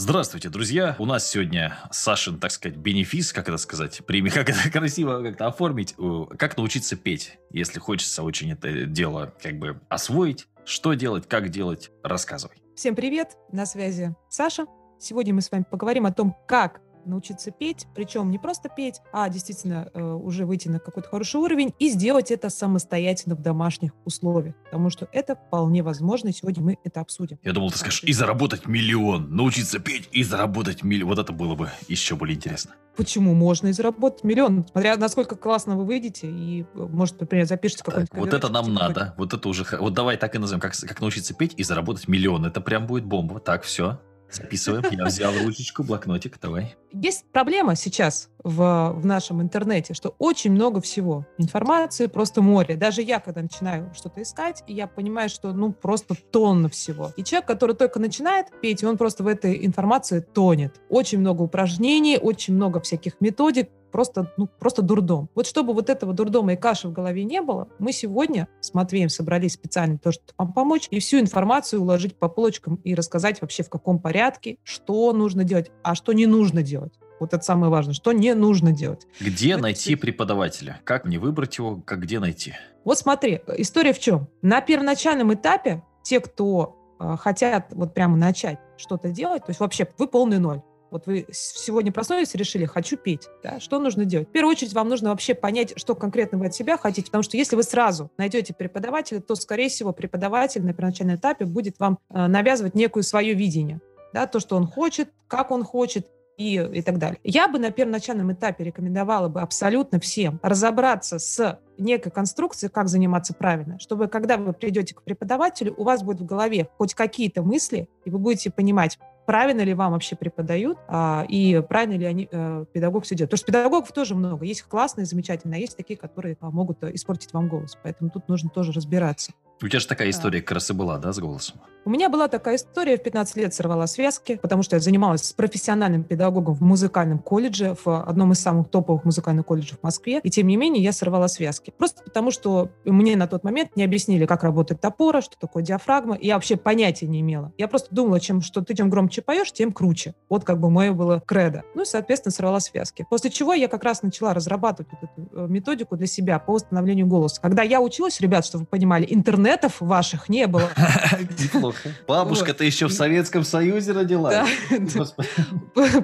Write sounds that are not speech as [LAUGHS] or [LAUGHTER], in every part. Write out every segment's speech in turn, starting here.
Здравствуйте, друзья! У нас сегодня Сашин, так сказать, бенефис, как это сказать, премия, [LAUGHS] как это красиво как-то оформить, как научиться петь, если хочется очень это дело как бы освоить, что делать, как делать, рассказывай. Всем привет, на связи Саша. Сегодня мы с вами поговорим о том, как научиться петь, причем не просто петь, а действительно э, уже выйти на какой-то хороший уровень и сделать это самостоятельно в домашних условиях, потому что это вполне возможно, и сегодня мы это обсудим. Я думал, ты скажешь, и заработать миллион, научиться петь и заработать миллион. Вот это было бы еще более интересно. Почему можно и заработать миллион, смотря насколько классно вы выйдете и, может, например, запишите какой-нибудь Вот это нам надо, вот это уже, вот давай так и назовем, как, как научиться петь и заработать миллион. Это прям будет бомба. Так, все. Записываем. Я взял ручечку, блокнотик, давай. Есть проблема сейчас в, в нашем интернете, что очень много всего. Информации просто море. Даже я, когда начинаю что-то искать, я понимаю, что ну просто тонна всего. И человек, который только начинает петь, он просто в этой информации тонет. Очень много упражнений, очень много всяких методик, просто, ну, просто дурдом. Вот чтобы вот этого дурдома и каши в голове не было, мы сегодня с Матвеем собрались специально то, чтобы вам помочь, и всю информацию уложить по полочкам и рассказать вообще в каком порядке, что нужно делать, а что не нужно делать. Вот это самое важное, что не нужно делать. Где вот найти преподавателя? Как мне выбрать его? Как где найти? Вот смотри, история в чем? На первоначальном этапе те, кто э, хотят вот прямо начать что-то делать, то есть вообще вы полный ноль. Вот вы сегодня проснулись и решили, хочу петь. Да? Что нужно делать? В первую очередь вам нужно вообще понять, что конкретно вы от себя хотите, потому что если вы сразу найдете преподавателя, то, скорее всего, преподаватель на первоначальном этапе будет вам э, навязывать некое свое видение. Да? То, что он хочет, как он хочет, и, и так далее. Я бы на первоначальном этапе рекомендовала бы абсолютно всем разобраться с некой конструкцией, как заниматься правильно, чтобы когда вы придете к преподавателю, у вас будет в голове хоть какие-то мысли, и вы будете понимать, правильно ли вам вообще преподают, а, и правильно ли они, а, педагог все делает. Потому что педагогов тоже много. Есть классные, замечательные, а есть такие, которые а, могут э, испортить вам голос. Поэтому тут нужно тоже разбираться. У тебя же такая история как раз и была, да, с голосом? У меня была такая история, в 15 лет сорвала связки, потому что я занималась с профессиональным педагогом в музыкальном колледже, в одном из самых топовых музыкальных колледжей в Москве, и тем не менее я сорвала связки. Просто потому, что мне на тот момент не объяснили, как работает топора, что такое диафрагма, и я вообще понятия не имела. Я просто думала, чем, что ты чем громче поешь, тем круче. Вот как бы мое было кредо. Ну и, соответственно, сорвала связки. После чего я как раз начала разрабатывать вот эту э, методику для себя по восстановлению голоса. Когда я училась, ребят, чтобы вы понимали, интернетов ваших не было. [LAUGHS] Неплохо. Бабушка-то еще в Советском Союзе родилась.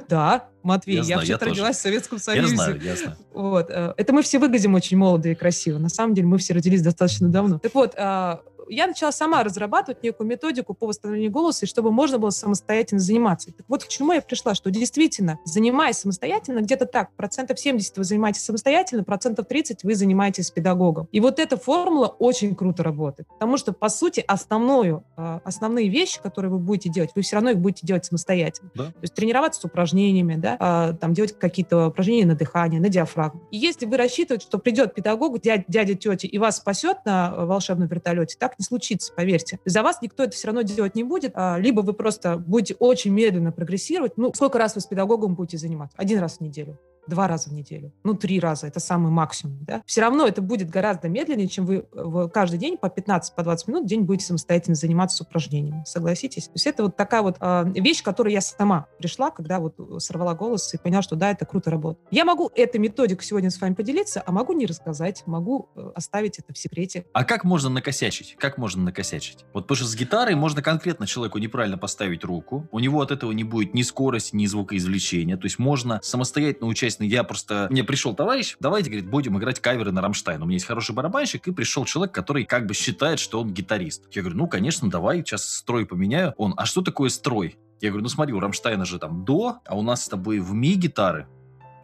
Да, [LAUGHS] [LAUGHS] Матвей, я вообще родилась в Советском Союзе. Я знаю, ясно. Вот. Э, это мы все выглядим очень молодо и красиво. На самом деле мы все родились достаточно давно. Так вот, а, я начала сама разрабатывать некую методику по восстановлению голоса, и чтобы можно было самостоятельно заниматься. Так вот, к чему я пришла, что действительно, занимаясь самостоятельно, где-то так, процентов 70 вы занимаетесь самостоятельно, процентов 30 вы занимаетесь с педагогом. И вот эта формула очень круто работает, потому что, по сути, основную, а, основные вещи, которые вы будете делать, вы все равно их будете делать самостоятельно. Да. То есть тренироваться с упражнениями, да, а, там делать какие-то упражнения на дыхание, на диафрагму. И если вы рассчитываете, что придет педагог, дядя, дядя тетя, и вас спасет на волшебном вертолете, так не случится, поверьте. За вас никто это все равно делать не будет, а, либо вы просто будете очень медленно прогрессировать. Ну, сколько раз вы с педагогом будете заниматься? Один раз в неделю два раза в неделю, ну, три раза, это самый максимум, да, все равно это будет гораздо медленнее, чем вы каждый день по 15, по 20 минут в день будете самостоятельно заниматься упражнениями, согласитесь? То есть это вот такая вот э, вещь, к которой я сама пришла, когда вот сорвала голос и поняла, что да, это круто работает. Я могу эту методику сегодня с вами поделиться, а могу не рассказать, могу э, оставить это в секрете. А как можно накосячить? Как можно накосячить? Вот потому что с гитарой можно конкретно человеку неправильно поставить руку, у него от этого не будет ни скорости, ни звукоизвлечения, то есть можно самостоятельно учиться естественно, я просто... Мне пришел товарищ, давайте, говорит, будем играть каверы на Рамштайн. У меня есть хороший барабанщик, и пришел человек, который как бы считает, что он гитарист. Я говорю, ну, конечно, давай, сейчас строй поменяю. Он, а что такое строй? Я говорю, ну смотри, у Рамштайна же там до, а у нас с тобой в ми гитары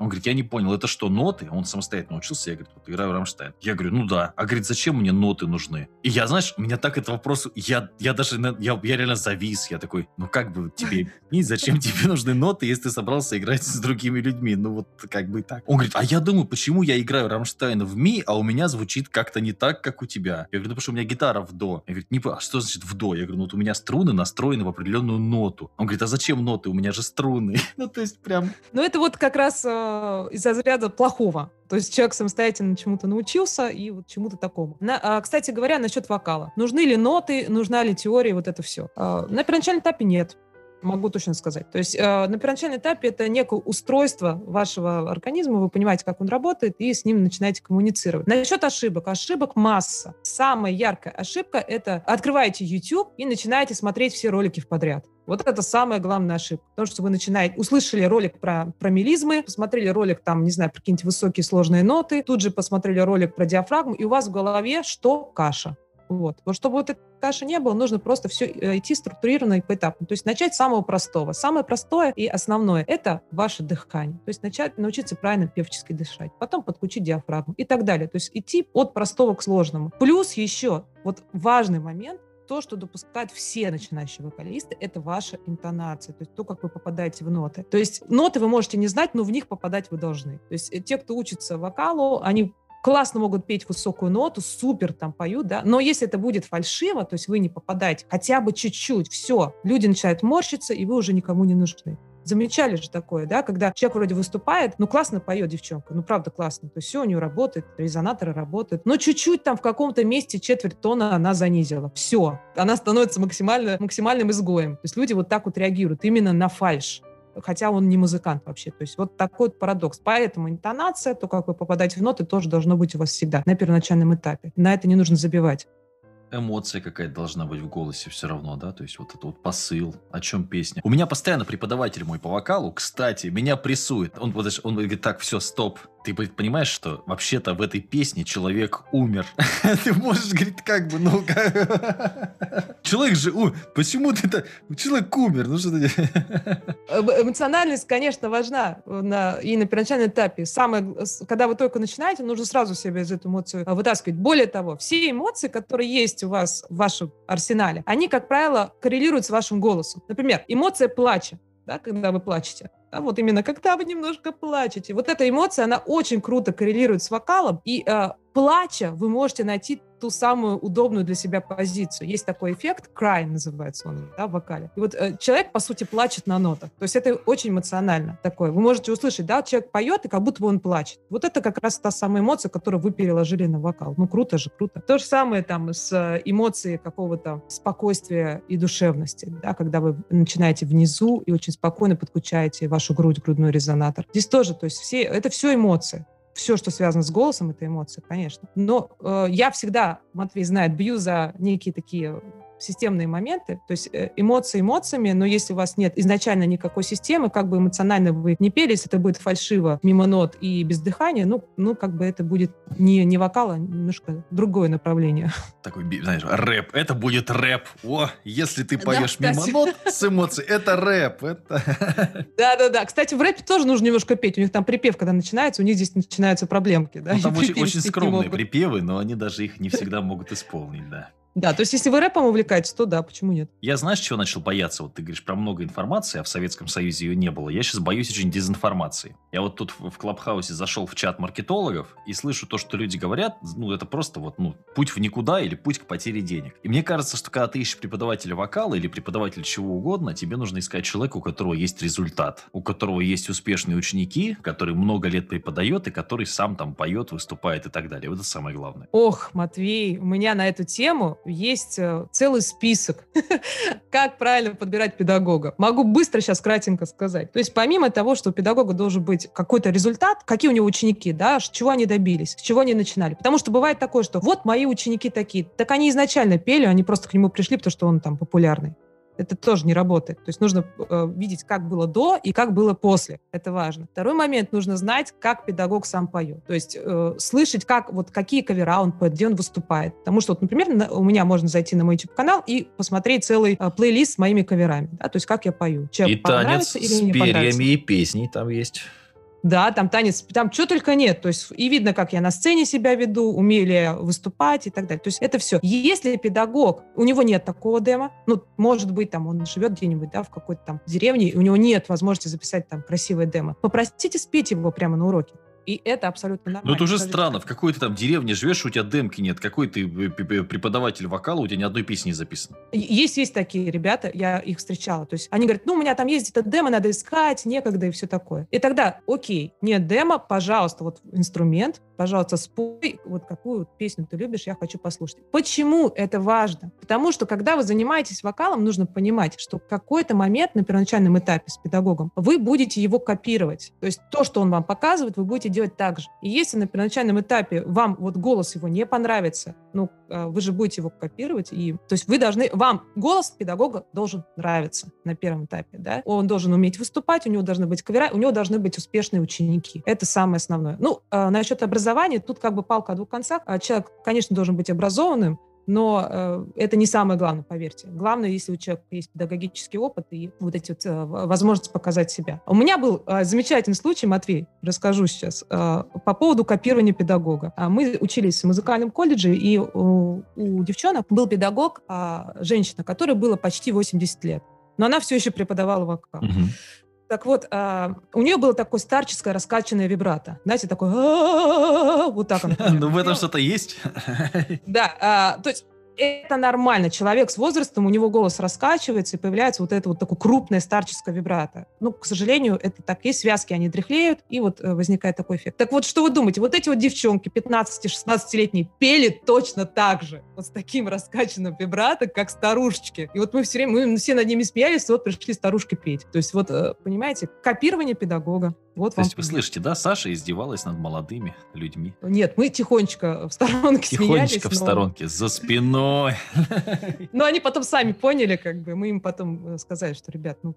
он говорит, я не понял, это что, ноты? Он самостоятельно учился, я, говорит, вот играю Рамштайн. Я говорю, ну да. А говорит, зачем мне ноты нужны? И я, знаешь, меня так этот вопрос, я, я даже, я, я реально завис. Я такой, ну как бы тебе, и зачем тебе нужны ноты, если ты собрался играть с другими людьми? Ну вот как бы так. Он говорит, а я думаю, почему я играю Рамштайн в ми, а у меня звучит как-то не так, как у тебя? Я говорю, ну потому что у меня гитара в до. Я говорю, не, а что значит в до? Я говорю, ну вот у меня струны настроены в определенную ноту. Он говорит, а зачем ноты? У меня же струны. [LAUGHS] ну то есть прям... Ну это вот как раз Э, из разряда плохого. То есть человек самостоятельно чему-то научился и вот чему-то такому. На, а, кстати говоря, насчет вокала. Нужны ли ноты, нужна ли теория, вот это все. А, на первоначальном этапе нет. Могу точно сказать. То есть э, на первоначальном этапе это некое устройство вашего организма, вы понимаете, как он работает, и с ним начинаете коммуницировать. Насчет ошибок. Ошибок масса. Самая яркая ошибка — это открываете YouTube и начинаете смотреть все ролики в подряд. Вот это самая главная ошибка. Потому что вы начинаете, услышали ролик про, про мелизмы, посмотрели ролик там, не знаю, про какие-нибудь высокие сложные ноты, тут же посмотрели ролик про диафрагму, и у вас в голове что? Каша. Вот. Вот чтобы вот этой каши не было, нужно просто все э, идти структурированно и поэтапно. То есть начать с самого простого. Самое простое и основное – это ваше дыхание. То есть начать, научиться правильно певчески дышать. Потом подключить диафрагму и так далее. То есть идти от простого к сложному. Плюс еще вот важный момент, то, что допускают все начинающие вокалисты, это ваша интонация, то есть то, как вы попадаете в ноты. То есть ноты вы можете не знать, но в них попадать вы должны. То есть э, те, кто учится вокалу, они классно могут петь высокую ноту, супер там поют, да, но если это будет фальшиво, то есть вы не попадаете хотя бы чуть-чуть, все, люди начинают морщиться, и вы уже никому не нужны. Замечали же такое, да, когда человек вроде выступает, ну классно поет девчонка, ну правда классно, то есть все у нее работает, резонаторы работают, но чуть-чуть там в каком-то месте четверть тона она занизила, все, она становится максимально, максимальным изгоем. То есть люди вот так вот реагируют именно на фальш хотя он не музыкант вообще. То есть вот такой вот парадокс. Поэтому интонация, то, как вы попадаете в ноты, тоже должно быть у вас всегда на первоначальном этапе. На это не нужно забивать эмоция какая-то должна быть в голосе все равно, да, то есть вот это вот посыл, о чем песня. У меня постоянно преподаватель мой по вокалу, кстати, меня прессует. Он, он говорит, так, все, стоп, ты понимаешь, что вообще-то в этой песне человек умер. [LAUGHS] Ты можешь говорить, как бы, ну, человек же, почему ты это, человек умер, ну что ты... [LAUGHS] Эмоциональность, конечно, важна на, и на первоначальном этапе. Самое, когда вы только начинаете, нужно сразу себе из эту эмоцию вытаскивать. Более того, все эмоции, которые есть у вас в вашем арсенале, они, как правило, коррелируют с вашим голосом. Например, эмоция плача, да, когда вы плачете да, вот именно когда вы немножко плачете. Вот эта эмоция, она очень круто коррелирует с вокалом, и э, плача вы можете найти ту самую удобную для себя позицию. Есть такой эффект, cry называется он, да, в вокале. И вот э, человек, по сути, плачет на нотах. То есть это очень эмоционально такое. Вы можете услышать, да, человек поет, и как будто бы он плачет. Вот это как раз та самая эмоция, которую вы переложили на вокал. Ну, круто же, круто. То же самое там с э, эмоцией какого-то спокойствия и душевности, да, когда вы начинаете внизу и очень спокойно подключаете вашу грудь, грудной резонатор. Здесь тоже, то есть все, это все эмоции все, что связано с голосом, это эмоции, конечно. Но э, я всегда, Матвей знает, бью за некие такие системные моменты, то есть э, эмоции эмоциями, но если у вас нет изначально никакой системы, как бы эмоционально вы не пели, если это будет фальшиво, мимо нот и без дыхания, ну, ну как бы это будет не, не вокал, а немножко другое направление. Такой, знаешь, рэп. Это будет рэп. О, если ты поешь да, мимо нот с эмоцией, это рэп. Это... [LAUGHS] Да-да-да. Кстати, в рэпе тоже нужно немножко петь. У них там припев, когда начинается, у них здесь начинаются проблемки. Да? Ну, там очень, очень скромные припевы, но они даже их не всегда могут исполнить, да. Да, то есть если вы рэпом увлекаетесь, то да, почему нет? Я знаешь, чего начал бояться? Вот ты говоришь про много информации, а в Советском Союзе ее не было. Я сейчас боюсь очень дезинформации. Я вот тут в Клабхаусе зашел в чат маркетологов и слышу то, что люди говорят, ну, это просто вот, ну, путь в никуда или путь к потере денег. И мне кажется, что когда ты ищешь преподавателя вокала или преподавателя чего угодно, тебе нужно искать человека, у которого есть результат, у которого есть успешные ученики, который много лет преподает и который сам там поет, выступает и так далее. Вот это самое главное. Ох, Матвей, у меня на эту тему есть э, целый список, [LAUGHS] как правильно подбирать педагога. Могу быстро сейчас кратенько сказать. То есть помимо того, что у педагога должен быть какой-то результат, какие у него ученики, да, чего они добились, с чего они начинали. Потому что бывает такое, что вот мои ученики такие, так они изначально пели, они просто к нему пришли, потому что он там популярный это тоже не работает. То есть нужно э, видеть, как было до и как было после. Это важно. Второй момент, нужно знать, как педагог сам поет. То есть э, слышать, как, вот, какие кавера он поет, где он выступает. Потому что, вот, например, на, у меня можно зайти на мой YouTube-канал и посмотреть целый э, плейлист с моими каверами. Да? То есть как я пою. Человек и танец или с перьями и песни там есть. Да, там танец, там что только нет. То есть и видно, как я на сцене себя веду, умею ли я выступать и так далее. То есть это все. Если педагог, у него нет такого демо, ну, может быть, там он живет где-нибудь, да, в какой-то там деревне, и у него нет возможности записать там красивое демо, попросите спеть его прямо на уроке. И это абсолютно нормально. Ну, это уже Скажите, странно. В какой ты там деревне живешь, у тебя демки нет. Какой ты э, преподаватель вокала, у тебя ни одной песни не записано. Есть, есть такие ребята, я их встречала. То есть они говорят, ну, у меня там есть это демо, надо искать, некогда и все такое. И тогда, окей, нет демо, пожалуйста, вот инструмент, пожалуйста, спой, вот какую песню ты любишь, я хочу послушать. Почему это важно? Потому что, когда вы занимаетесь вокалом, нужно понимать, что в какой-то момент на первоначальном этапе с педагогом вы будете его копировать. То есть то, что он вам показывает, вы будете делать так же. И если на первоначальном этапе вам вот голос его не понравится, ну, а, вы же будете его копировать, и, то есть вы должны, вам голос педагога должен нравиться на первом этапе, да, он должен уметь выступать, у него должны быть кавера, у него должны быть успешные ученики. Это самое основное. Ну, а, насчет образования, тут как бы палка о двух концах. А, Человек, конечно, должен быть образованным, но э, это не самое главное, поверьте. Главное, если у человека есть педагогический опыт и вот эти вот, э, возможности показать себя. У меня был э, замечательный случай, Матвей, расскажу сейчас, по поводу копирования педагога. А Мы учились в музыкальном колледже, и у, у девчонок был педагог, а, женщина, которой было почти 80 лет. Но она все еще преподавала вокал. Мгм. Так вот, а, у нее было такое старческое раскачанное вибрато. Знаете, такое... Вот так она. [LAUGHS] Ну, в этом что-то есть. [LAUGHS] Да, а, то есть это нормально. Человек с возрастом, у него голос раскачивается, и появляется вот это вот такое крупное старческое вибрато. Ну, к сожалению, это так. Есть связки, они дряхлеют, и вот э, возникает такой эффект. Так вот, что вы думаете? Вот эти вот девчонки 15-16-летние пели точно так же, вот с таким раскачанным вибрато, как старушечки. И вот мы все время, мы все над ними смеялись, и вот пришли старушки петь. То есть вот, э, понимаете, копирование педагога. Вот То есть вы слышите, да, Саша издевалась над молодыми людьми. Нет, мы тихонечко в сторонке. Тихонечко в но- сторонке, за спиной. [LAUGHS] Но они потом сами поняли, как бы, мы им потом э, сказали, что, ребят, ну,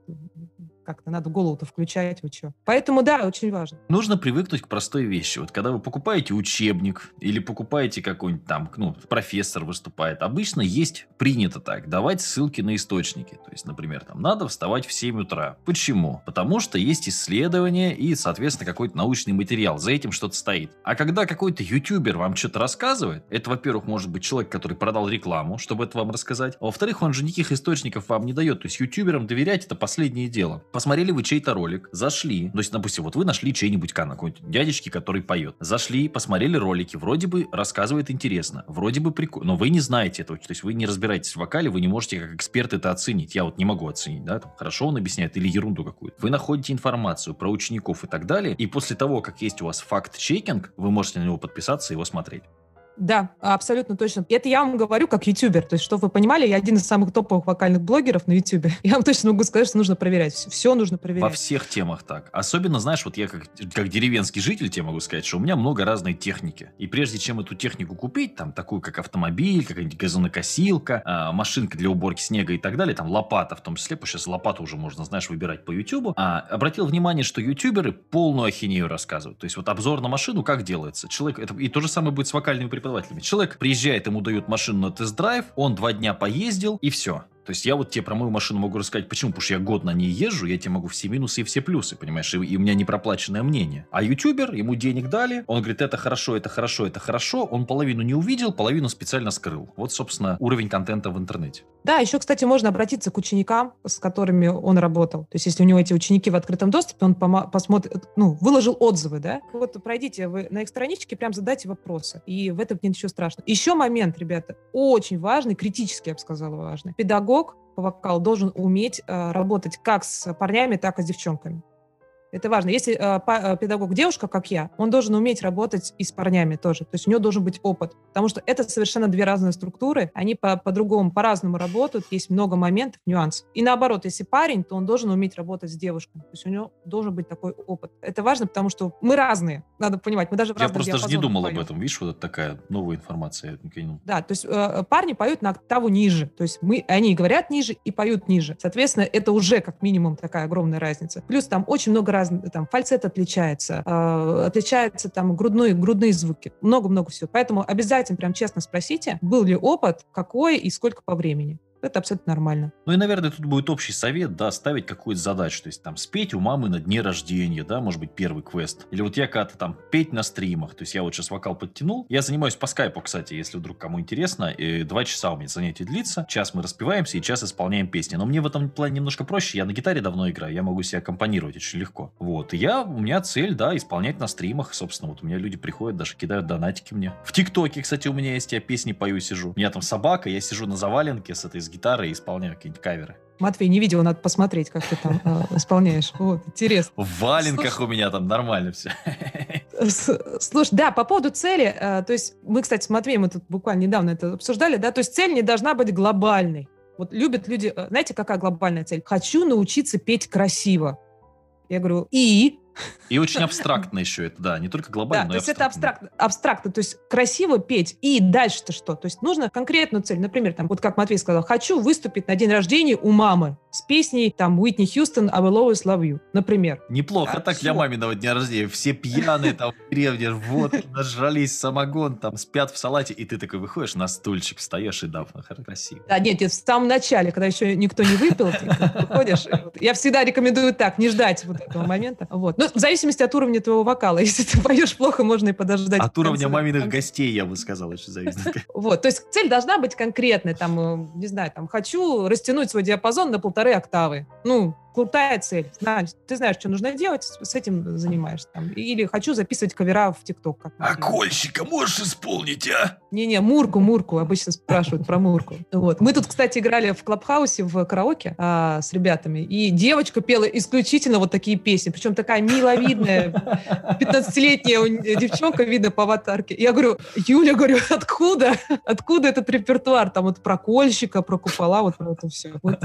как-то надо голову-то включать, вы что. Поэтому, да, очень важно. Нужно привыкнуть к простой вещи. Вот когда вы покупаете учебник или покупаете какой-нибудь там, ну, профессор выступает, обычно есть принято так, давать ссылки на источники. То есть, например, там надо вставать в 7 утра. Почему? Потому что есть исследования и, соответственно, какой-то научный материал. За этим что-то стоит. А когда какой-то ютубер вам что-то рассказывает, это, во-первых, может быть человек, который продал рекламу, чтобы это вам рассказать. А во-вторых, он же никаких источников вам не дает. То есть ютуберам доверять это последнее дело. Посмотрели вы чей-то ролик, зашли, то есть, допустим, вот вы нашли чей-нибудь канал, какой-нибудь дядечки, который поет. Зашли, посмотрели ролики, вроде бы рассказывает интересно, вроде бы прикольно, но вы не знаете этого, то есть вы не разбираетесь в вокале, вы не можете как эксперт это оценить. Я вот не могу оценить, да, там, хорошо он объясняет или ерунду какую-то. Вы находите информацию про учеников и так далее, и после того, как есть у вас факт-чекинг, вы можете на него подписаться и его смотреть. Да, абсолютно точно. Это я вам говорю как ютубер. То есть, чтобы вы понимали, я один из самых топовых вокальных блогеров на ютубе. [LAUGHS] Я вам точно могу сказать, что нужно проверять. Все, нужно Во проверять. всех темах так. Особенно, знаешь, вот я как, как деревенский житель тебе могу сказать, что у меня много разной техники. И прежде чем эту технику купить, там такую как автомобиль, какая-нибудь газонокосилка, а, машинка для уборки снега и так далее, там лопата в том числе, потому что сейчас лопату уже можно, знаешь, выбирать по ютубу, а, обратил внимание, что ютуберы полную ахинею рассказывают. То есть вот обзор на машину как делается? Человек, это, и то же самое будет с вокальными преподавателями. Человек приезжает, ему дают машину на тест-драйв, он два дня поездил, и все. То есть я вот тебе про мою машину могу рассказать, почему, потому что я год на ней езжу, я тебе могу все минусы и все плюсы, понимаешь, и, и у меня непроплаченное мнение. А ютубер, ему денег дали, он говорит, это хорошо, это хорошо, это хорошо, он половину не увидел, половину специально скрыл. Вот, собственно, уровень контента в интернете. Да, еще, кстати, можно обратиться к ученикам, с которыми он работал. То есть, если у него эти ученики в открытом доступе, он посмотрит, ну, выложил отзывы, да? Вот пройдите вы на их страничке, прям задайте вопросы. И в этом нет ничего страшного. Еще момент, ребята, очень важный, критически, я бы сказала, важный. Педагог по вокалу должен уметь э, работать как с парнями, так и с девчонками. Это важно. Если э, педагог девушка, как я, он должен уметь работать и с парнями тоже. То есть у него должен быть опыт. Потому что это совершенно две разные структуры. Они по- по-другому, по-разному работают. Есть много моментов, нюансов. И наоборот, если парень, то он должен уметь работать с девушкой. То есть у него должен быть такой опыт. Это важно, потому что мы разные. Надо понимать. Мы даже Я просто даже не думал об поем. этом. Видишь, вот это такая новая информация. Да, то есть э, парни поют на октаву ниже. То есть мы, они говорят ниже и поют ниже. Соответственно, это уже как минимум такая огромная разница. Плюс там очень много разных, там фальцет отличается, э, отличаются там грудные, грудные звуки. Много-много всего. Поэтому обязательно прям честно спросите, был ли опыт, какой и сколько по времени. Это абсолютно нормально. Ну и, наверное, тут будет общий совет, да, ставить какую-то задачу. То есть там спеть у мамы на дне рождения, да, может быть, первый квест. Или вот я когда-то там петь на стримах. То есть я вот сейчас вокал подтянул. Я занимаюсь по скайпу, кстати, если вдруг кому интересно. И два часа у меня занятие длится. Час мы распеваемся и час исполняем песни. Но мне в этом плане немножко проще. Я на гитаре давно играю. Я могу себя аккомпанировать очень легко. Вот. И я, у меня цель, да, исполнять на стримах. Собственно, вот у меня люди приходят, даже кидают донатики мне. В ТикТоке, кстати, у меня есть. Я песни пою, сижу. У меня там собака, я сижу на заваленке с этой с гитарой и исполняю какие-нибудь каверы. Матвей, не видел, надо посмотреть, как ты там э, исполняешь. Вот, интересно. В валенках у меня там нормально все. Слушай, да, по поводу цели, э, то есть мы, кстати, с Матвеем мы тут буквально недавно это обсуждали, да, то есть цель не должна быть глобальной. Вот любят люди, э, знаете, какая глобальная цель? Хочу научиться петь красиво. Я говорю, и? И очень абстрактно еще это, да, не только глобально, да, но то есть это абстрактно. абстрактно, то есть красиво петь, и дальше-то что? То есть нужно конкретную цель, например, там, вот как Матвей сказал, хочу выступить на день рождения у мамы с песней там Уитни Хьюстон «I will always love you», например. Неплохо А так для маминого дня рождения. Все пьяные там в деревне, вот, [LAUGHS] нажрались самогон, там спят в салате, и ты такой выходишь на стульчик, встаешь и да, красиво. Да, нет, нет, в самом начале, когда еще никто не выпил, ты выходишь. Я всегда рекомендую так, не ждать вот этого момента. Вот. Ну, в зависимости от уровня твоего вокала. [LAUGHS] Если ты поешь плохо, можно и подождать. От уровня маминых гостей, я бы сказал, очень зависит. [LAUGHS] Вот, то есть цель должна быть конкретной, там, э, не знаю, там, хочу растянуть свой диапазон на полторы октавы. Ну, крутая цель. Знаешь, ты знаешь, что нужно делать, с этим занимаешься. Там. Или хочу записывать кавера в ТикТок. А кольщика можешь исполнить, а? Не-не, Мурку, Мурку. Обычно спрашивают про Мурку. Вот. Мы тут, кстати, играли в Клабхаусе в караоке а, с ребятами, и девочка пела исключительно вот такие песни. Причем такая миловидная, 15-летняя у- девчонка, видно по аватарке. Я говорю, Юля, говорю, откуда? Откуда этот репертуар? Там вот про кольщика, про купола, вот про это все. Вот,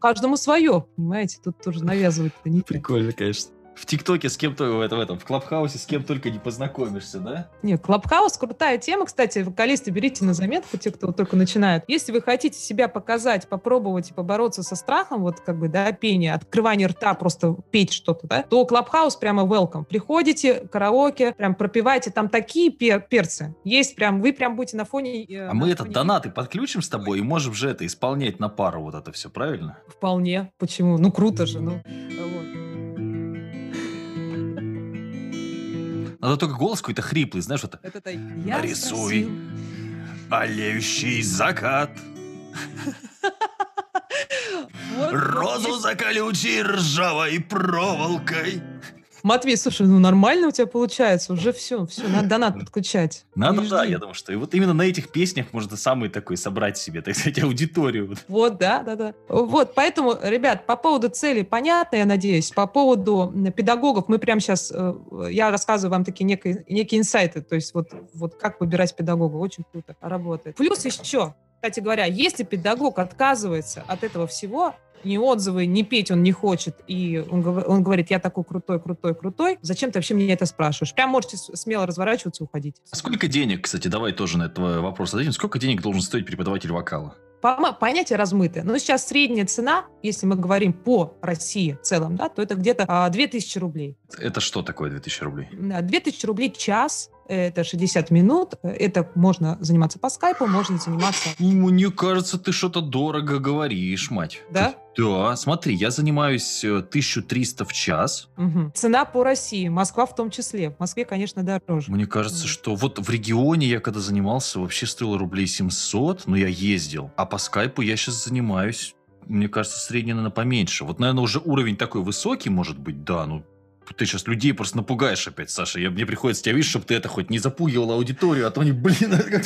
каждому свое, понимаете? Тут тоже навязывать-то не Прикольно, конечно. В ТикТоке с кем-то в этом, в Клабхаусе с кем только не познакомишься, да? Нет, Клабхаус крутая тема, кстати, вокалисты берите на заметку, те, кто вот только начинают. Если вы хотите себя показать, попробовать и побороться со страхом, вот как бы, да, пение, открывание рта, просто петь что-то, да, то Клабхаус прямо welcome. Приходите, караоке, прям пропевайте, там такие пер- перцы. Есть прям, вы прям будете на фоне... э, А на мы этот фоне- донаты подключим с тобой и можем же это исполнять на пару вот это все, правильно? Вполне. Почему? Ну, круто же, ну. Вот. Надо только голос какой-то хриплый, знаешь, вот это. Это Нарисуй. спросил. Олеющий закат, [LAUGHS] розу за колючей ржавой проволокой. Матвей, слушай, ну нормально у тебя получается, уже все, все, надо [LAUGHS] донат подключать. Надо, да, я думаю, что и вот именно на этих песнях можно самый такой собрать себе, так сказать, [LAUGHS] аудиторию. Вот. Да, да, да. Вот, поэтому, ребят, по поводу цели понятно, я надеюсь. По поводу педагогов мы прямо сейчас, я рассказываю вам такие некие, некие инсайты, то есть вот, вот как выбирать педагога, очень круто работает. Плюс еще, кстати говоря, если педагог отказывается от этого всего, ни отзывы, ни петь он не хочет, и он, он говорит, я такой крутой, крутой, крутой, зачем ты вообще мне это спрашиваешь? Прям можете смело разворачиваться и уходить. А сколько денег, кстати, давай тоже на этот вопрос ответим. Сколько денег должен стоить преподаватель вокала? Понятие размытое. Но сейчас средняя цена, если мы говорим по России в целом, да, то это где-то а, 2000 рублей. Это что такое 2000 рублей? Да, 2000 рублей час, это 60 минут, это можно заниматься по скайпу, можно заниматься... Мне кажется, ты что-то дорого говоришь, мать. Да? Да, смотри, я занимаюсь э, 1300 в час. Мгм. Цена по России, Москва в том числе. В Москве, конечно, дороже. Мне кажется, Мгм. что вот в регионе я когда занимался, вообще стоило рублей 700, но я ездил. А по скайпу я сейчас занимаюсь, мне кажется, средний, наверное, поменьше. Вот, наверное, уже уровень такой высокий, может быть, да, ну, ты сейчас людей просто напугаешь опять, Саша. Я, мне приходится тебя видеть, чтобы ты это хоть не запугивал аудиторию, а то они, блин.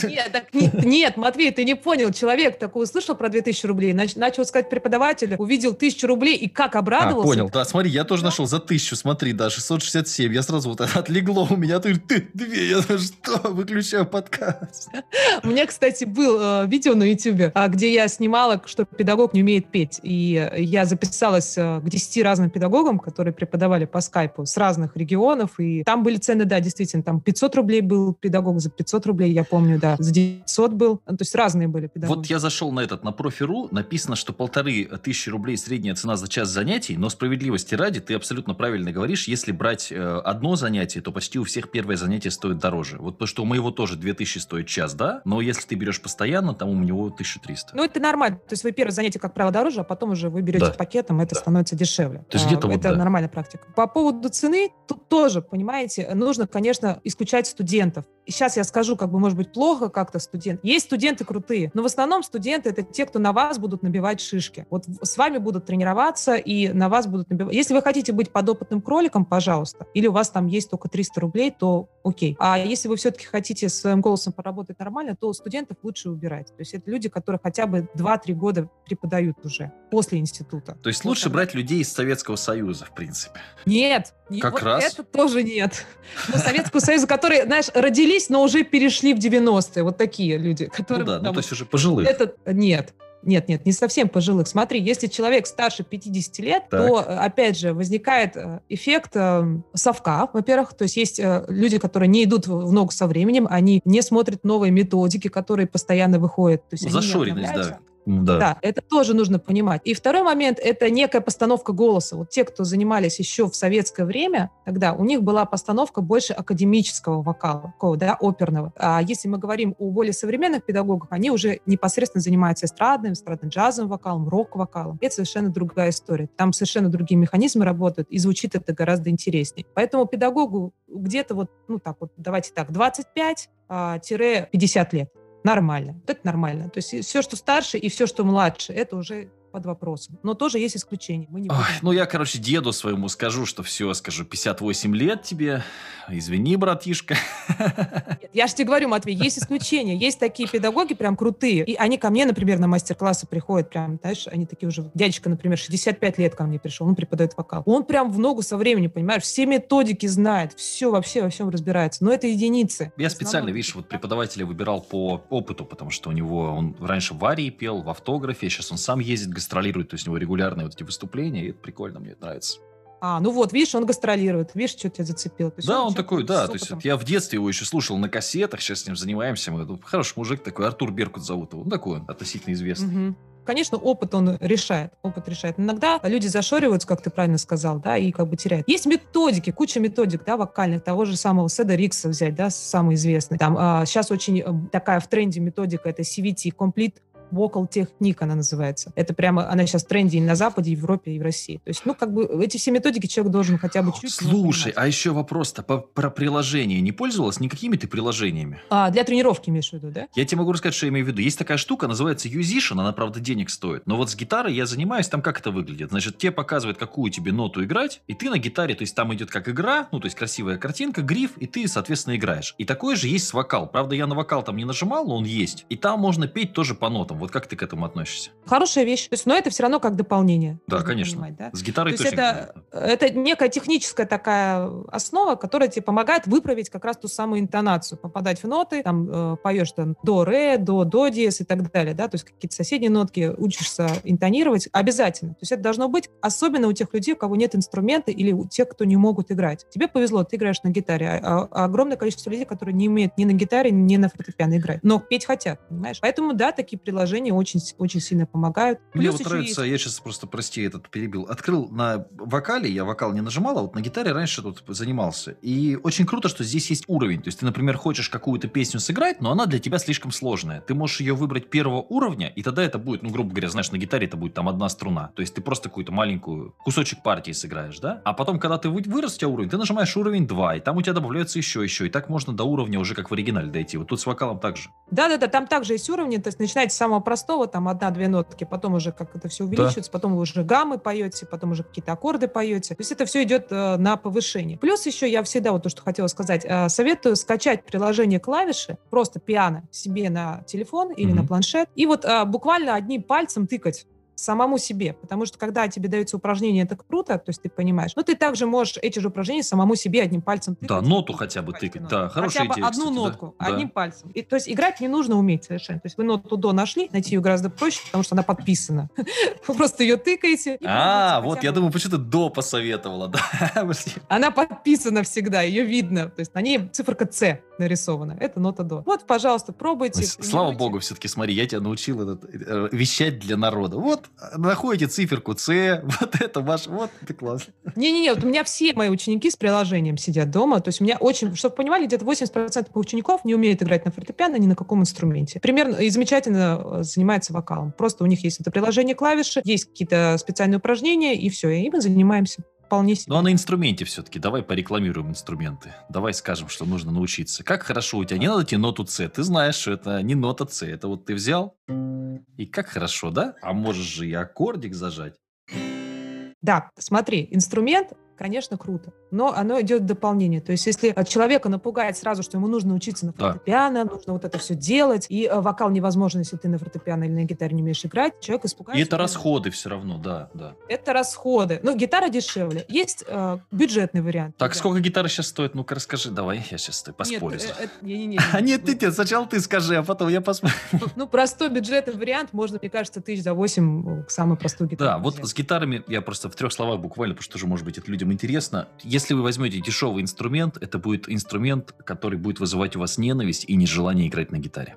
Нет, так не- нет, Матвей, ты не понял. Человек такой услышал про 2000 рублей, нач- начал сказать преподавателю, увидел 1000 рублей и как А, обрадовался. понял, да, смотри, я тоже нашел за тысячу, смотри, да, 667, я сразу вот [LAUGHS] отлегло у меня, ты, ты, две, я что, [LAUGHS] выключаю подкаст. [LAUGHS] У меня, кстати, был э, видео на YouTube, а, где я снимала, что педагог не умеет петь. И э, я записалась э, к 10 разным педагогам, которые преподавали по скайпу. Скайпу с разных регионов, и там были цены, да, действительно, там 500 рублей был педагог за 500 рублей, я помню, да, за 900 был, ну, то есть разные были педагоги. Вот я зашел на этот, на профи.ру, написано, что полторы тысячи рублей средняя цена за час занятий, но справедливости ради, ты абсолютно правильно говоришь, если брать э, одно занятие, то почти у всех первое занятие стоит дороже. Вот потому что у моего тоже 2000 стоит час, да, но если ты берешь постоянно, там у него 1300. Ну, это нормально, то есть вы первое занятие, как правило, дороже, а потом уже вы берете Да. пакетом, это Да. становится дешевле. То есть А, где-то вот Это да. нормальная практика. По поводу цены, тут тоже, понимаете, нужно, конечно, исключать студентов. И сейчас я скажу, как бы, может быть, плохо как-то студент. Есть студенты крутые, но в основном студенты это те, кто на вас будут набивать шишки. Вот с вами будут тренироваться и на вас будут набивать. Если вы хотите быть подопытным кроликом, пожалуйста, или у вас там есть только 300 рублей, то окей. А если вы все-таки хотите своим голосом поработать нормально, то студентов лучше убирать. То есть это люди, которые хотя бы 2-3 года преподают уже после института. То есть лучше брать людей из Советского Союза, в принципе. Нет. не- Как вот раз. Это тоже нет. Ну, Советского Союза, которые, знаешь, родились, но уже перешли в 90-е. Вот такие люди, Ну которые... да, ну то есть уже пожилых. это нет. Нет, нет, не совсем пожилых. Смотри, если человек старше 50 лет, Так. то, э, опять же, возникает э, эффект э, совка, во-первых. То есть есть люди, которые не идут в ногу со временем, они не смотрят новые методики, которые постоянно выходят. То есть Зашоренность, да. Да. Да, это тоже нужно понимать. И второй момент – это некая постановка голоса. Вот те, кто занимались еще в советское время, тогда у них была постановка больше академического вокала, такого, да, оперного. А если мы говорим о более современных педагогах, они уже непосредственно занимаются эстрадным, эстрадно-джазовым вокалом, рок-вокалом. Это совершенно другая история. Там совершенно другие механизмы работают, и звучит это гораздо интереснее. Поэтому педагогу где-то вот, ну так вот, давайте так, 25-50 лет. Нормально. Вот это нормально. То есть все, что старше и все, что младше, это уже под вопросом. Но тоже есть исключения. Мы не Ой, ну, я, короче, деду своему скажу, что все, скажу, 58 лет тебе. Извини, братишка. [LAUGHS] Нет, Я же тебе говорю, Матвей, есть исключения. Есть такие педагоги прям крутые. И они ко мне, например, на мастер-классы приходят прям, знаешь, они такие уже... Дядечка, например, 65 лет ко мне пришел, он преподает вокал. Он прям в ногу со временем, понимаешь, все методики знает, все вообще во всем разбирается. Но это единицы. Я специально, видишь, вот преподавателя выбирал по опыту, потому что у него, он раньше в Арии пел, в автографе, сейчас он сам ездит, гастролирует, то есть у него регулярные вот эти выступления, и это прикольно, мне это нравится. А, ну вот, видишь, он гастролирует. Видишь, что тебя зацепило. Да, он человек такой, да, то есть я в детстве его еще слушал на кассетах, сейчас с ним занимаемся, мы, ну, хороший мужик такой, Артур Беркут зовут его, он такой, он относительно известный. Мгм. Конечно, опыт он решает, опыт решает. Иногда люди зашориваются, как ты правильно сказал, да, и как бы теряют. Есть методики, куча методик, да, вокальных, того же самого Седа Рикса взять, да, самый известный. Там а, сейчас очень э, такая в тренде методика, это CVT, Complete Vocal Technique она называется. Это прямо, она сейчас в тренде и на Западе, и в Европе, и в России. То есть, ну, как бы эти все методики человек должен хотя бы чуть-чуть ну, Слушай, а еще вопрос-то по, про приложение. Не пользовалась никакими ты приложениями? А, для тренировки имеешь в виду, да? Я тебе могу рассказать, что я имею в виду. Есть такая штука, называется Musician, она, правда, денег стоит. Но вот с гитарой я занимаюсь, там как это выглядит? Значит, тебе показывает, какую тебе ноту играть, и ты на гитаре, то есть там идет как игра, ну, то есть красивая картинка, гриф, и ты, соответственно, играешь. И такое же есть с вокал. Правда, я на вокал там не нажимал, но он есть. И там можно петь тоже по нотам. Вот как ты к этому относишься? Хорошая вещь. То есть, но это все равно как дополнение. Да, конечно. понимать, да? С гитарой То есть это, это некая техническая такая основа, которая тебе помогает выправить как раз ту самую интонацию, попадать в ноты, там э, поешь там до, ре, до, до диез и так далее, да, то есть какие-то соседние нотки учишься интонировать обязательно. То есть это должно быть особенно у тех людей, у кого нет инструмента или у тех, кто не могут играть. Тебе повезло, ты играешь на гитаре, а, а огромное количество людей, которые не умеют ни на гитаре, ни на фортепиано играть, но петь хотят, понимаешь? Поэтому, да, такие приложения очень, с- очень сильно помогают. Мне Плюс вот еще нравится, я сейчас просто, прости, этот перебил. Открыл на вокале, я вокал не нажимал, а вот на гитаре раньше тут занимался. И очень круто, что здесь есть уровень. То есть ты, например, хочешь какую-то песню сыграть, но она для тебя слишком сложная. Ты можешь ее выбрать первого уровня, и тогда это будет, ну, грубо говоря, знаешь, на гитаре это будет там одна струна. То есть ты просто какую-то маленькую кусочек партии сыграешь, да? А потом, когда ты вы- вырос у тебя уровень, ты нажимаешь уровень 2, и там у тебя добавляется еще, еще. И так можно до уровня уже как в оригинале дойти. Вот тут с вокалом так же. Да-да-да, там также есть уровни, то есть начинаете с самого простого, там одна-две нотки, потом уже как это все увеличивается, потом вы уже гаммы поете, потом уже какие-то аккорды поете. То есть это все идет э, на повышение. Плюс еще я всегда, вот то, что хотела сказать, э, советую скачать приложение клавиши, просто пиано себе на телефон или на Мгм. планшет, и вот э, буквально одним пальцем тыкать самому себе, потому что когда тебе даются упражнения, это круто, то есть ты понимаешь, но ты также можешь эти же упражнения самому себе одним пальцем тыкать. Да, ноту хотя бы тыкать, да, хорошая хотя бы идея, одну кстати, нотку, да. одним пальцем. И, то есть играть не нужно уметь совершенно. То есть вы ноту до нашли, найти ее гораздо проще, потому что она подписана. [LAUGHS] Вы просто ее тыкаете. А, вот, я бы. думаю, почему ты до посоветовала, да? [LAUGHS] Она подписана всегда, ее видно. То есть на ней циферка С нарисована. Это нота до. Вот, пожалуйста, пробуйте. Слава богу, все-таки, смотри, я тебя научил этот, э, вещать для народа. Вот, находите циферку С, [LAUGHS] вот это ваш, вот, это классно. Не-не-не, вот у меня все мои ученики с приложением сидят дома. То есть у меня очень, чтобы понимали, где-то 80% учеников не умеют играть на фортепиано ни на каком инструменте. Примерно и замечательно э, занимается вокалом. Просто у них есть это приложение клавиши, есть какие-то специальные упражнения, и все, и мы занимаемся вполне себе. Ну, а на инструменте все-таки. Давай порекламируем инструменты. Давай скажем, что нужно научиться. Как хорошо у тебя. Не надо тебе ноту С. Ты знаешь, что это не нота С. Это вот ты взял. И как хорошо, да? А можешь же и аккордик зажать. Да, смотри, инструмент, конечно, круто, но оно идет в дополнение. То есть, если э, человека напугает сразу, что ему нужно учиться на Да. фортепиано, нужно вот это все делать, и э, вокал невозможно, если ты на фортепиано или на гитаре не умеешь играть, человек испугается. И это расходы все равно, да, да. Это расходы. Ну, гитара дешевле. Есть э, бюджетный вариант. Так, ребят. сколько гитара сейчас стоит? Ну-ка, расскажи. Давай, я сейчас поспорю. Нет, э, э, не-не-не. [LAUGHS] А нет, ты, ты, сначала ты скажи, а потом я посмотрю. Ну, Ну, простой бюджетный вариант можно, мне кажется, тысяч за восемь самую простую гитару. Да, вот с гитарами я просто в трех словах буквально, потому что тоже, может быть, это людям интересно. Если вы возьмете дешевый инструмент, это будет инструмент, который будет вызывать у вас ненависть и нежелание играть на гитаре.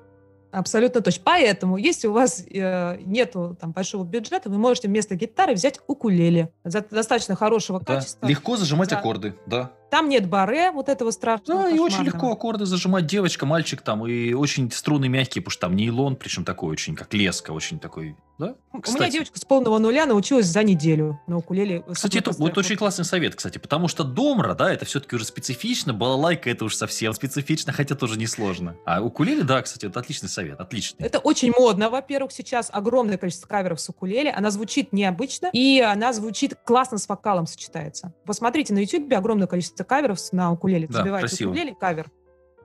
Абсолютно точно. Поэтому, если у вас э, нету там большого бюджета, вы можете вместо гитары взять укулеле. За достаточно хорошего Да. качества. Легко зажимать Да. аккорды, да. Там нет баре, вот этого страшного. Да, и очень кошмарного. легко аккорды зажимать девочка, мальчик там, и очень струны мягкие, потому что там нейлон, причем такой очень, как леска, очень такой, да? У меня Кстати. девочка с полного нуля научилась за неделю на укулеле. Кстати, это вот очень классный совет, кстати, потому что домра, да, это все-таки уже специфично, балалайка это уж совсем специфично, хотя тоже несложно. А укулеле, да, кстати, это отличный совет, отличный. Это очень модно, во-первых, сейчас огромное количество каверов с укулеле, она звучит необычно, и она звучит классно с вокалом сочетается. Посмотрите на YouTube огромное количество каверов на укулеле. Да, Забивайте красиво. укулеле, кавер.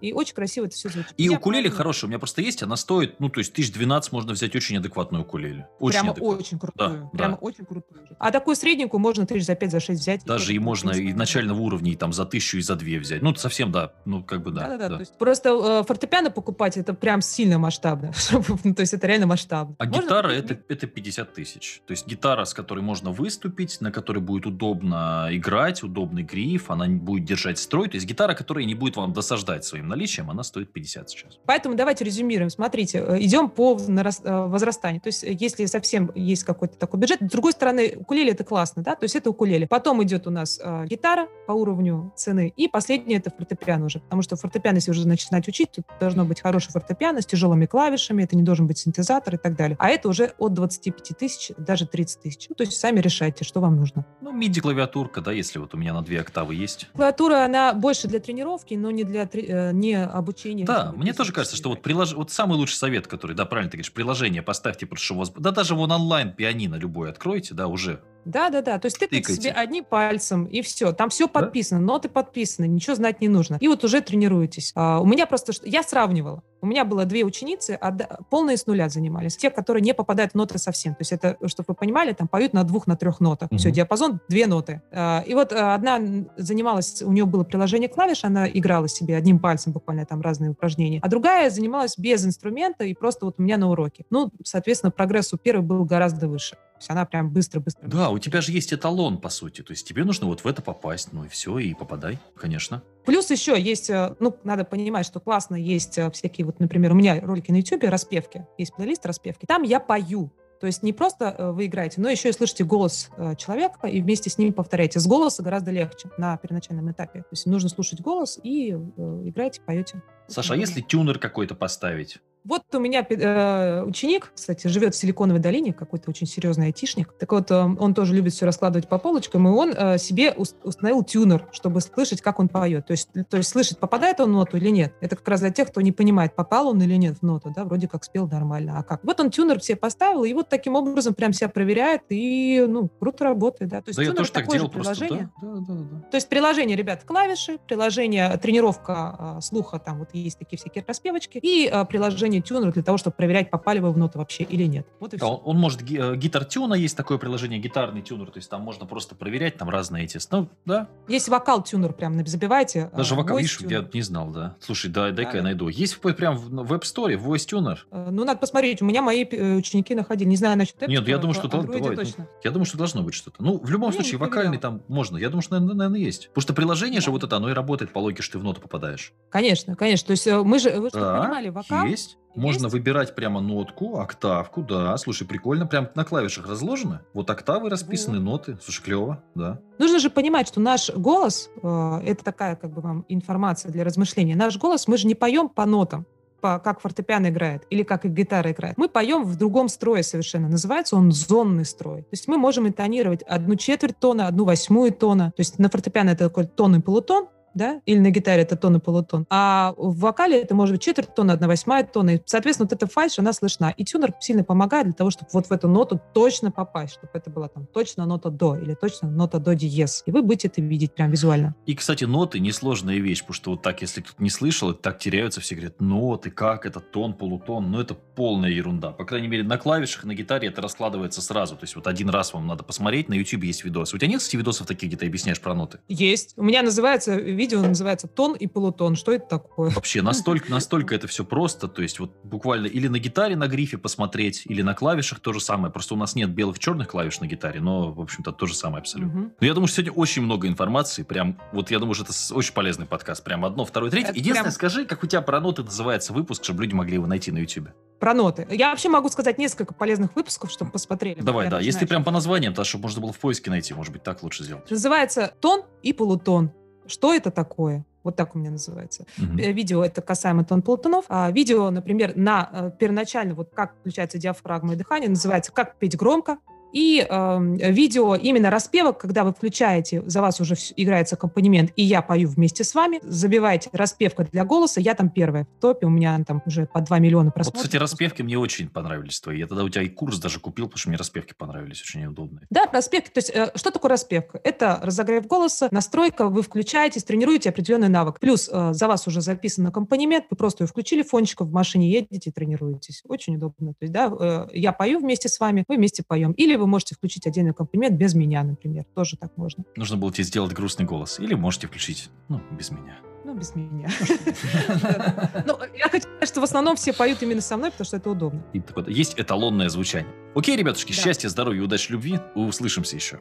И очень красиво это все звучит. И Я укулеле хорошая, у меня просто есть, она стоит, ну, то есть, тысяч 12 можно взять очень адекватную укулеле. Очень Прямо адекватную. очень крутую. Да, прямо да. очень крутую. А такую средненькую можно тысяч за 5, за 6 взять. Даже и в можно и начального уровня, и там за тысячу, и за две взять. Ну, совсем, да, ну, как бы, да. Да-да-да. да. то есть Просто э, фортепиано покупать это прям сильно масштабно. [LAUGHS] ну, то есть это реально масштабно. А Можно гитара купить это, это 50 тысяч. То есть гитара, с которой можно выступить, на которой будет удобно играть, удобный гриф, она будет держать строй. То есть гитара, которая не будет вам досаждать своим наличием, она стоит 50 сейчас. Поэтому давайте резюмируем. Смотрите, э, идем по э, возрастанию. То есть э, если совсем есть какой-то такой бюджет. С другой стороны, укулеле это классно, да? То есть это укулеле. Потом идет у нас э, гитара по уровню цены. И последнее это фортепиано уже. Потому что фортепиано, если уже начинать учить, то должно быть хорошее фортепиано с тяжелыми клавишами. Это не должен быть синтезатор и так далее. А это уже от 25 тысяч, даже 30 тысяч. Ну, то есть сами решайте, что вам нужно. Ну, MIDI-клавиатурка, да, если вот у меня на две октавы есть. Клавиатура, она больше для тренировки, но не для э, не обучения. Да, мне тоже кажется, что вот прилож... вот самый лучший совет, который, да, правильно ты говоришь, приложение поставьте, просто чтобы у вас... Да даже вон онлайн пианино любое откройте, да, уже. Да, да, да. То есть тыкайте Тыкайте. себе одним пальцем, и все. Там все Да? подписано, ноты подписаны, ничего знать не нужно. И вот уже тренируетесь. А, у меня просто... Я сравнивала. У меня было две ученицы, одна- полные с нуля занимались. Те, которые не попадают в ноты совсем. То есть это, чтобы вы понимали, там поют на двух, на трех нотах. Все, Мгм. диапазон, две ноты. А, и вот а, одна занималась, у нее было приложение клавиш, она играла себе одним пальцем буквально там разные упражнения. А другая занималась без инструмента и просто вот у меня на уроке. Ну, соответственно, прогресс у первой был гораздо выше. То есть она прям быстро-быстро Да, у тебя же есть эталон, по сути. То есть тебе нужно вот в это попасть, ну и все, и попадай, конечно. Плюс еще есть, э, ну, надо понимать, что классно есть э, всякие, вот, например, у меня ролики на YouTube, распевки, есть плейлист распевки, там я пою. То есть не просто э, вы играете, но еще и слышите голос человека и вместе с ним повторяете. С голоса гораздо легче на первоначальном этапе. То есть нужно слушать голос и играете, поете. Саша, а если тюнер какой-то поставить? Вот у меня э, ученик, кстати, живет в Силиконовой долине, какой-то очень серьезный айтишник. Так вот, э, он тоже любит все раскладывать по полочкам, и он э, себе ус- установил тюнер, чтобы слышать, как он поет. То есть, то есть слышать, попадает он в ноту или нет. Это как раз для тех, кто не понимает, попал он или нет в ноту, да, вроде как спел нормально, а как. Вот он тюнер себе поставил, и вот таким образом прям себя проверяет, и, ну, круто работает, да. То есть Да, я тюнер тоже так такое же делал просто. приложение. Да, да, да, да. То есть приложение, ребят, клавиши, приложение тренировка а, слуха, там вот есть такие всякие распевочки, и а, приложение тюнер для того, чтобы проверять, попали вы в ноты вообще или нет. Вот и Да, все. он, он может, э, гитар тюна есть такое приложение, гитарный тюнер, то есть там можно просто проверять там разные эти, ну, да, Есть вокал-тюнер, прям наб- забивайте. даже а, вокал, voice видишь, я не знал, да. Слушай, да, дай-ка я Да. найду. Есть прям в App Store Voice Tuner? Э, Ну, надо посмотреть. У меня мои э, ученики находили. Не знаю насчет App Нет, я думаю, что Android давай, ну, точно. Я думаю, что должно быть что-то. Ну, в любом случае, вокальный там можно. Я думаю, что, наверное, есть. Потому что приложение же вот это, оно и работает по логике, что ты в ноту попадаешь. Конечно, конечно. То есть э, мы же, вы что Да, понимали, вокал Есть. Можно Есть? выбирать прямо нотку, октавку, да. Слушай, прикольно. Прям на клавишах разложено. Вот октавы расписаны, ноты. Слушай, клево, да. Нужно же понимать, что наш голос, э, это такая как бы вам информация для размышления. Наш голос, мы же не поем по нотам, по, как фортепиано играет или как и гитара играет. Мы поем в другом строе совершенно. Называется он зонный строй. То есть мы можем интонировать одну четверть тона, одну восьмую тона. То есть на фортепиано это такой тон и полутон, да, или на гитаре это тон и полутон. А в вокале это может быть четверть тона, одна восьмая тона. И, соответственно, вот эта фальшь, она слышна. И тюнер сильно помогает для того, чтобы вот в эту ноту точно попасть, чтобы это была там точно нота до или точно нота до диез. И вы будете это видеть прям визуально. И, кстати, ноты несложная вещь, потому что вот так, если кто-то не слышал, это так теряются, все говорят, ноты, как это, тон, полутон, ну это полная ерунда. По крайней мере, на клавишах, на гитаре это раскладывается сразу. То есть вот один раз вам надо посмотреть, на YouTube есть видосы. У тебя нет, кстати, видосов таких, где ты объясняешь про ноты? Есть. У меня называется, видео называется тон и полутон. Что это такое? Вообще, настолько, настолько это все просто, то есть вот буквально или на гитаре на грифе посмотреть, или на клавишах то же самое. Просто у нас нет белых черных клавиш на гитаре, но, в общем-то, то же самое абсолютно. Мгм. Но я думаю, что сегодня очень много информации. Прям, вот я думаю, что это очень полезный подкаст. Прям одно, второе, третье. Это Единственное, прям- скажи, как у тебя про ноты называется выпуск, чтобы люди могли его найти на YouTube. Про ноты. Я вообще могу сказать несколько полезных выпусков, чтобы посмотрели. Давай, да. Если начинающих. прям по названиям, то чтобы можно было в поиске найти, может быть, так лучше сделать. Называется тон и полутон. Что это такое? Вот так у меня называется. Э, Видео это касаемо тон полутонов. А видео, например, на э, первоначально, вот как включается диафрагма и дыхание, называется «Как петь громко». И эм, видео именно распевок, когда вы включаете, за вас уже играется аккомпанемент, и я пою вместе с вами, забивайте распевка для голоса, я там первая в топе, у меня там уже по 2 миллиона Вот, просмотров. кстати, распевки мне очень понравились твои. Я тогда у тебя и курс даже купил, потому что мне распевки понравились, очень удобные. Да, распевки. То есть, э, что такое распевка? Это разогрев голоса, настройка, вы включаетесь, тренируете определенный навык. Плюс э, за вас уже записан аккомпанемент, вы просто его включили фончиком, в машине едете тренируетесь. Очень удобно. То есть, да, э, я пою вместе с вами, мы вместе поем. Или вы можете включить отдельный аккомпанемент без меня, например. Тоже так можно. Нужно было тебе сделать грустный голос. Или можете включить, ну, без меня. Ну, без меня. [LAUGHS] Ну, я хочу сказать, что в основном все поют именно со мной, потому что это удобно. Есть эталонное звучание. Окей, ребятушки, счастья, здоровья, удачи, любви. Услышимся еще.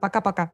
Пока-пока.